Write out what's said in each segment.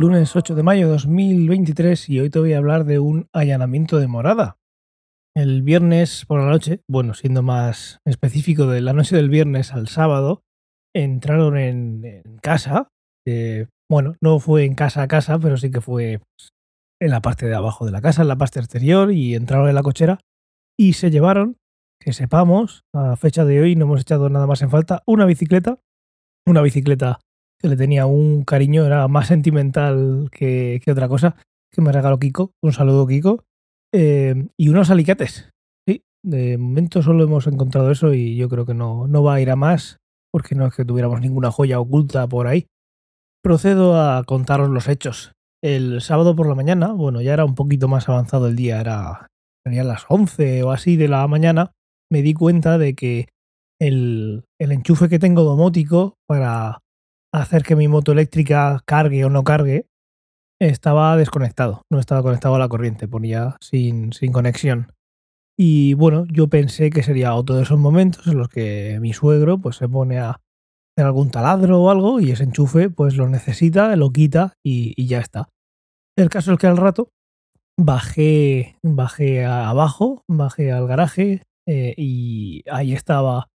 lunes 8 de mayo de 2023 y hoy te voy a hablar de un allanamiento de morada. El viernes por la noche, bueno, siendo más específico de la noche del viernes al sábado, entraron en, casa. bueno, no fue en casa a casa, pero sí que fue pues, en la parte de abajo de la casa, en la parte exterior, y entraron en la cochera y se llevaron, que sepamos, a fecha de hoy no hemos echado nada más en falta, una bicicleta, una bicicleta que le tenía un cariño, era más sentimental que, otra cosa, que me regaló Kiko. Un saludo, Kiko. Eh, y unos alicates. Sí, de momento solo hemos encontrado eso y yo creo que no, no va a ir a más, porque no es que tuviéramos ninguna joya oculta por ahí. Procedo a contaros los hechos. El sábado por la mañana, bueno, ya era un poquito más avanzado el día, era serían las 11 o así de la mañana, me di cuenta de que el, el enchufe que tengo domótico para hacer que mi moto eléctrica cargue o no cargue, estaba desconectado, no estaba conectado a la corriente, ponía sin, sin conexión. Y bueno, yo pensé que sería otro de esos momentos en los que mi suegro pues se pone a hacer algún taladro o algo y ese enchufe pues lo necesita, lo quita y, ya está. El caso es que al rato bajé, bajé abajo, bajé al garaje eh, y ahí estaba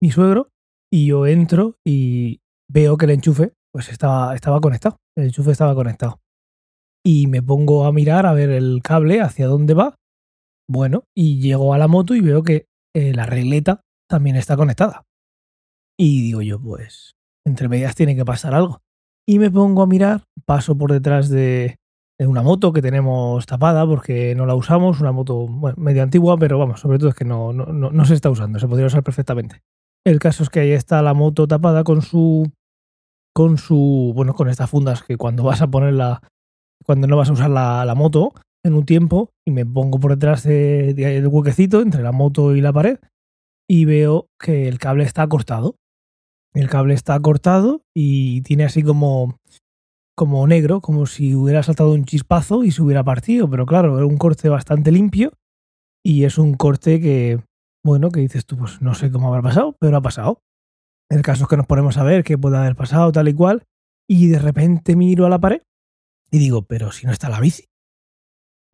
mi suegro y yo entro y veo que el enchufe pues estaba, estaba conectado. El enchufe estaba conectado. Y me pongo a mirar a ver el cable hacia dónde va. Bueno, y llego a la moto y veo que eh, la regleta también está conectada. Y digo yo, pues, entre medias tiene que pasar algo. Y me pongo a mirar, paso por detrás de, una moto que tenemos tapada porque no la usamos, una moto medio antigua, pero vamos, sobre todo es que no, no, no se está usando, se podría usar perfectamente. El caso es que ahí está la moto tapada con su con su, bueno, con estas fundas que cuando vas a ponerla, cuando no vas a usar la, moto en un tiempo, y me pongo por detrás del de, huequecito entre la moto y la pared, y veo que el cable está cortado. El cable está cortado y tiene así como, como negro, como si hubiera saltado un chispazo y se hubiera partido, pero claro, es un corte bastante limpio y es un corte que, bueno, que dices tú, pues no sé cómo habrá pasado, pero ha pasado. El caso es que nos ponemos a ver qué puede haber pasado, tal y cual, y de repente miro a la pared y digo, pero si no está la bici.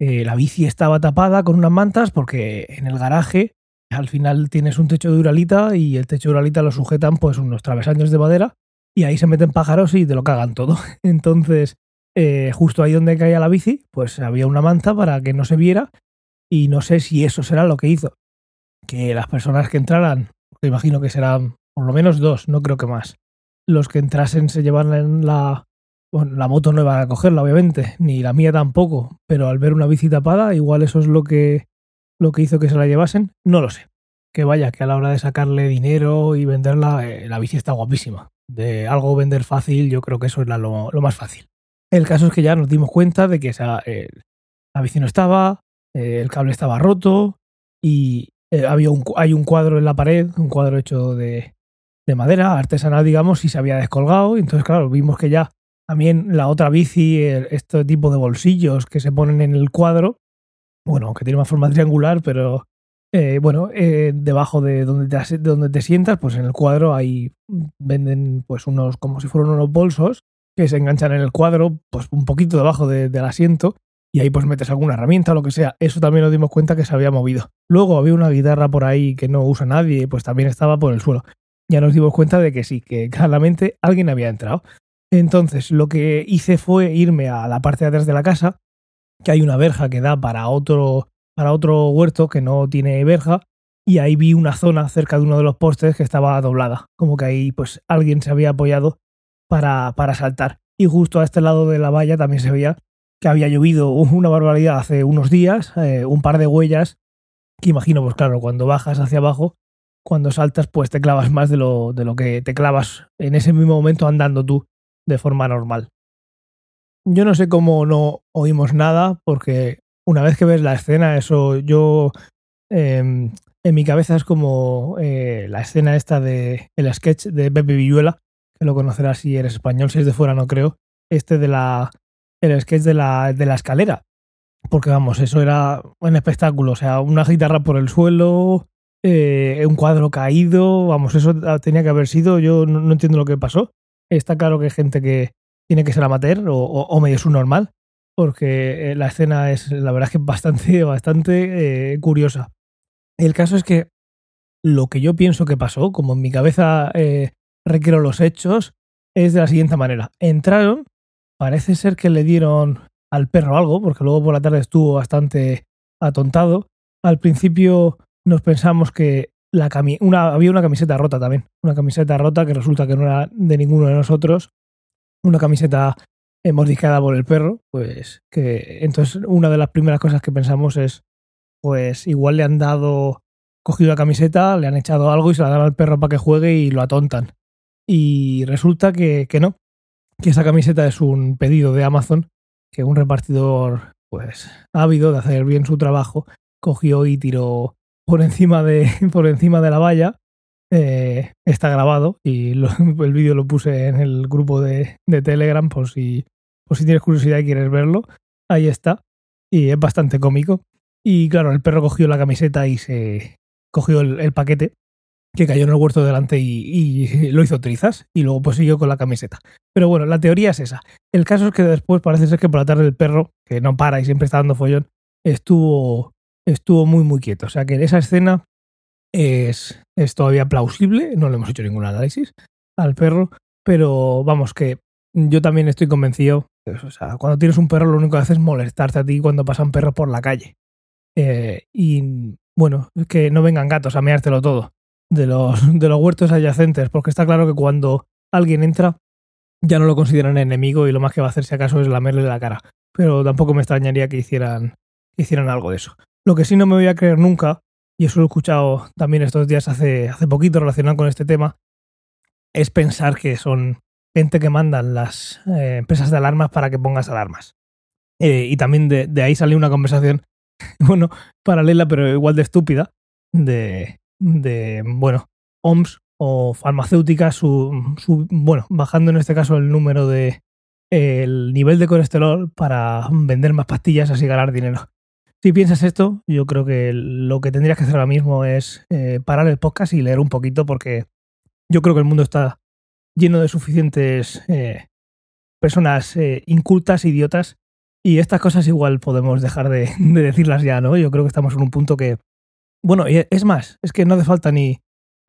Eh, la bici estaba tapada con unas mantas porque en el garaje al final tienes un techo de uralita y el techo de uralita lo sujetan pues unos travesaños de madera y ahí se meten pájaros y te lo cagan todo. Entonces, eh, justo ahí donde caía la bici, pues había una manta para que no se viera y no sé si eso será lo que hizo. Que las personas que entraran, imagino que serán por lo menos dos, no creo que más. Los que entrasen se llevan la... Bueno, la moto no iban a cogerla, obviamente, ni la mía tampoco, pero al ver una bici tapada, igual eso es lo que, lo que hizo que se la llevasen, no lo sé. Que vaya, que a la hora de sacarle dinero y venderla, eh, la bici está guapísima. De algo vender fácil, yo creo que eso era lo, más fácil. El caso es que ya nos dimos cuenta de que esa, eh, la bici no estaba, eh, el cable estaba roto y había un, hay un cuadro en la pared, un cuadro hecho de, de madera artesanal, digamos, y se había descolgado. Entonces, claro, vimos que ya también la otra bici, este tipo de bolsillos que se ponen en el cuadro, bueno, aunque tiene una forma triangular, pero eh, bueno, eh, debajo de donde te, donde te sientas, pues en el cuadro ahí venden pues unos, como si fueran unos bolsos que se enganchan en el cuadro, pues un poquito debajo del asiento, y ahí pues metes alguna herramienta o lo que sea. Eso también nos dimos cuenta que se había movido. Luego había una guitarra por ahí que no usa nadie, pues también estaba por el suelo ya nos dimos cuenta de que sí, que claramente alguien había entrado. Entonces, lo que hice fue irme a la parte de atrás de la casa, que hay una verja que da para otro, para otro huerto que no tiene verja, y ahí vi una zona cerca de uno de los postes que estaba doblada, como que ahí pues alguien se había apoyado para, para saltar. Y justo a este lado de la valla también se veía que había llovido una barbaridad hace unos días, eh, un par de huellas, que imagino, pues claro, cuando bajas hacia abajo, cuando saltas, pues te clavas más de lo, de lo que te clavas en ese mismo momento andando tú de forma normal. Yo no sé cómo no oímos nada, porque una vez que ves la escena, eso yo em, en mi cabeza es como eh, la escena esta de el sketch de Pepe Villuela, que lo conocerás si eres español, si es de fuera no creo, este de la el sketch de la, de la escalera. Porque vamos, eso era un espectáculo, o sea, una guitarra por el suelo, eh, un cuadro caído, vamos, eso tenía que haber sido, yo no, entiendo lo que pasó. Está claro que hay gente que, tiene que ser amateur o, o, medio subnormal, porque eh, la escena es, la verdad es que bastante, bastante eh, curiosa. El caso es que lo que yo pienso que pasó, como en mi cabeza requiero los hechos, es de la siguiente manera. Entraron, parece ser que le dieron al perro algo, porque luego por la tarde estuvo bastante atontado. Al principio nos pensamos que la una, había una camiseta rota también, una camiseta rota que resulta que no era de ninguno de nosotros, una camiseta mordiscada por el perro, pues que entonces una de las primeras cosas que pensamos es, pues igual le han dado, cogido la camiseta, le han echado algo y se la dan al perro para que juegue y lo atontan. Y resulta que, que no, que esa camiseta es un pedido de Amazon que un repartidor, pues ávido de hacer bien su trabajo, cogió y tiró por encima de, por encima de la valla. Eh, está grabado y el vídeo lo puse en el grupo de, de, Telegram por si, por si tienes curiosidad y quieres verlo. Ahí está. Y es bastante cómico. Y claro, el perro cogió la camiseta y se cogió el, paquete que cayó en el huerto delante y, y, lo hizo trizas y luego pues siguió con la camiseta. Pero bueno, la teoría es esa. El caso es que después parece ser que por la tarde el perro, que no para y siempre está dando follón, estuvo estuvo muy, muy quieto. O sea que esa escena es, es todavía plausible, no le hemos hecho ningún análisis al perro, pero vamos, que yo también estoy convencido. o sea, cuando tienes un perro, lo único que haces es molestarte a ti cuando pasan perros por la calle. Eh, y bueno, que no vengan gatos a meártelo todo de los, de los huertos adyacentes, porque está claro que cuando alguien entra, ya no lo consideran enemigo y lo más que va a hacer si acaso es lamerle la cara. Pero tampoco me extrañaría que hicieran, que hicieran algo de eso. Lo que sí no me voy a creer nunca, y eso lo he escuchado también estos días hace, hace poquito relacionado con este tema, es pensar que son gente que mandan las eh, empresas de alarmas para que pongas alarmas. Eh, y también de, ahí salió una conversación, bueno, paralela, pero igual de estúpida, de, de bueno, OMS o farmacéuticas, su, su, bueno, bajando en este caso el número de el nivel de colesterol para vender más pastillas así ganar dinero. Si piensas esto, yo creo que lo que tendrías que hacer ahora mismo es eh, parar el podcast y leer un poquito porque yo creo que el mundo está lleno de suficientes eh, personas eh, incultas, idiotas, y estas cosas igual podemos dejar de, decirlas ya, ¿no? Yo creo que estamos en un punto que... Bueno, es más, es que no hace falta ni,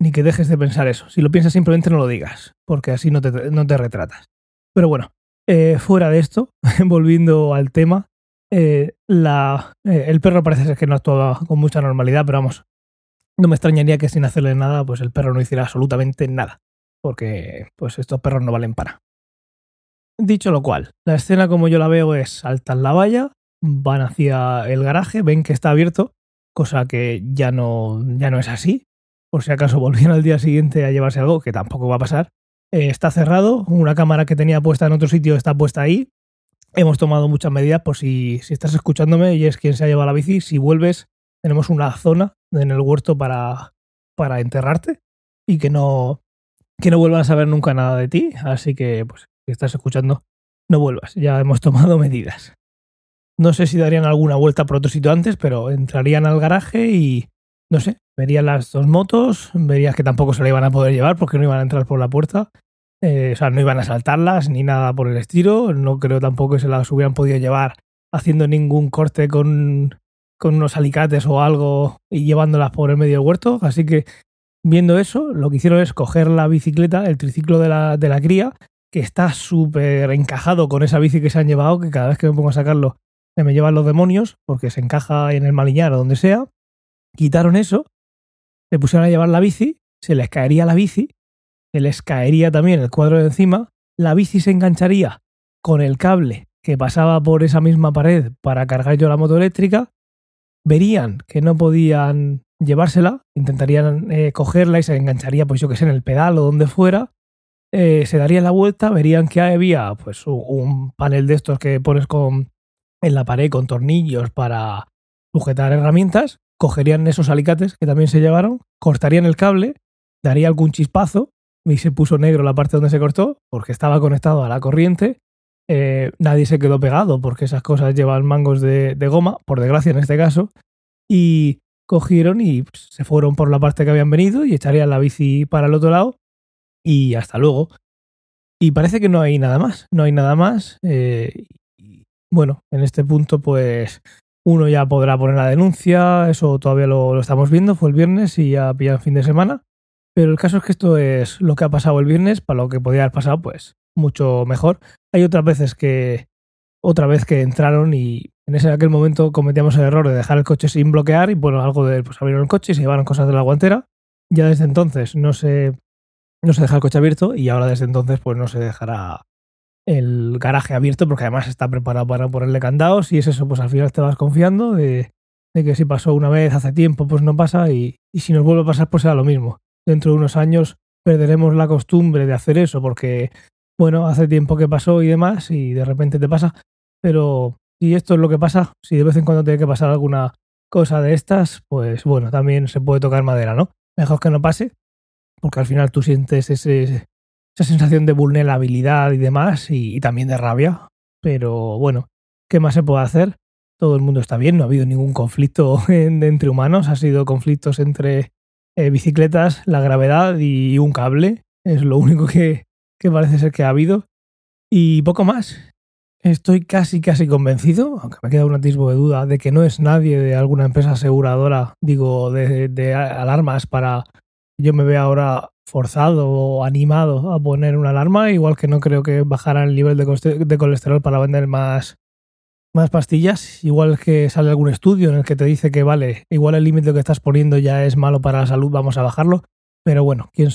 ni que dejes de pensar eso. Si lo piensas simplemente no lo digas, porque así no te, no te retratas. Pero bueno, fuera de esto, volviendo al tema, eh, la, eh, el perro parece ser que no actuaba con mucha normalidad, pero vamos, no me extrañaría que sin hacerle nada, pues el perro no hiciera absolutamente nada, porque pues estos perros no valen para. Dicho lo cual, la escena como yo la veo es saltan la valla, van hacia el garaje, ven que está abierto, cosa que ya no, ya no es así, por si acaso volvían al día siguiente a llevarse algo, que tampoco va a pasar. Eh, está cerrado, una cámara que tenía puesta en otro sitio está puesta ahí, hemos tomado muchas medidas por si, estás escuchándome y es quien se ha llevado la bici. Si vuelves, tenemos una zona en el huerto para, para enterrarte y que no, que no vuelvan a saber nunca nada de ti. Así que, pues, si estás escuchando, no vuelvas. Ya hemos tomado medidas. No sé si darían alguna vuelta por otro sitio antes, pero entrarían al garaje y, no sé, verían las dos motos, verías que tampoco se la iban a poder llevar porque no iban a entrar por la puerta eh, o sea, no iban a saltarlas ni nada por el estilo. No creo tampoco que se las hubieran podido llevar haciendo ningún corte con, con unos alicates o algo y llevándolas por el medio del huerto. Así que, viendo eso, lo que hicieron es coger la bicicleta, el triciclo de la, de la cría, que está súper encajado con esa bici que se han llevado, que cada vez que me pongo a sacarlo se me llevan los demonios, porque se encaja en el maliñar o donde sea. Quitaron eso, se pusieron a llevar la bici, se les caería la bici se les caería también el cuadro de encima, la bici se engancharía con el cable que pasaba por esa misma pared para cargar yo la moto eléctrica, verían que no podían llevársela, intentarían eh, cogerla y se engancharía, pues yo que sé, en el pedal o donde fuera, eh, se darían la vuelta, verían que había pues un panel de estos que pones con, en la pared con tornillos para sujetar herramientas, cogerían esos alicates que también se llevaron, cortarían el cable, daría algún chispazo y se puso negro la parte donde se cortó porque estaba conectado a la corriente. Eh, nadie se quedó pegado porque esas cosas llevan mangos de, goma, por desgracia en este caso. Y cogieron y se fueron por la parte que habían venido y echarían la bici para el otro lado. Y hasta luego. Y parece que no hay nada más, no hay nada más. Eh, bueno, en este punto pues uno ya podrá poner la denuncia, eso todavía lo, estamos viendo, fue el viernes y ya pillan fin de semana. Pero el caso es que esto es lo que ha pasado el viernes, para lo que podía haber pasado, pues mucho mejor. Hay otras veces que, otra vez que entraron y en ese aquel momento cometíamos el error de dejar el coche sin bloquear y bueno, algo de pues abrieron el coche y se llevaron cosas de la guantera. Ya desde entonces no se, no se deja el coche abierto y ahora desde entonces pues no se dejará el garaje abierto porque además está preparado para ponerle candados y es eso, pues al final te vas confiando de, que si pasó una vez hace tiempo pues no pasa y, y si nos vuelve a pasar pues será lo mismo. Dentro de unos años perderemos la costumbre de hacer eso porque bueno, hace tiempo que pasó y demás y de repente te pasa, pero si esto es lo que pasa, si de vez en cuando tiene que pasar alguna cosa de estas, pues bueno, también se puede tocar madera, ¿no? Mejor que no pase, porque al final tú sientes ese, esa sensación de vulnerabilidad y demás, y, también de rabia. Pero bueno, ¿qué más se puede hacer? Todo el mundo está bien, no ha habido ningún conflicto entre humanos, ha sido conflictos entre eh, bicicletas, la gravedad y un cable. Es lo único que, que parece ser que ha habido. Y poco más. Estoy casi, casi convencido, aunque me queda un atisbo de duda, de que no es nadie de alguna empresa aseguradora, digo, de, alarmas para yo me vea ahora forzado o animado a poner una alarma, igual que no creo que bajaran el nivel de, colesterol para vender más, más pastillas, igual que sale algún estudio en el que te dice que vale, igual el límite que estás poniendo ya es malo para la salud, vamos a bajarlo, pero bueno, ¿quién,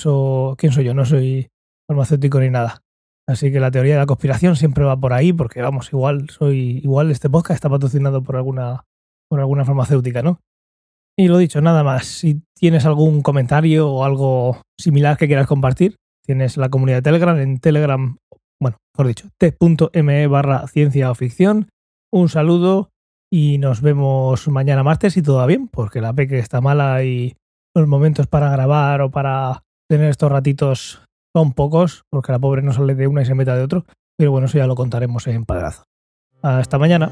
quién soy yo? No soy farmacéutico ni nada. Así que la teoría de la conspiración siempre va por ahí, porque vamos, igual soy, igual este podcast está patrocinado por alguna, por alguna farmacéutica, ¿no? Y lo dicho, nada más. Si tienes algún comentario o algo similar que quieras compartir, tienes la comunidad de Telegram en Telegram, bueno, mejor dicho, t.me barra ciencia o ficción. Un saludo y nos vemos mañana martes si todo va bien, porque la peque está mala y los momentos para grabar o para tener estos ratitos son pocos, porque la pobre no sale de una y se meta de otro. Pero bueno, eso ya lo contaremos en padrazo. Hasta mañana.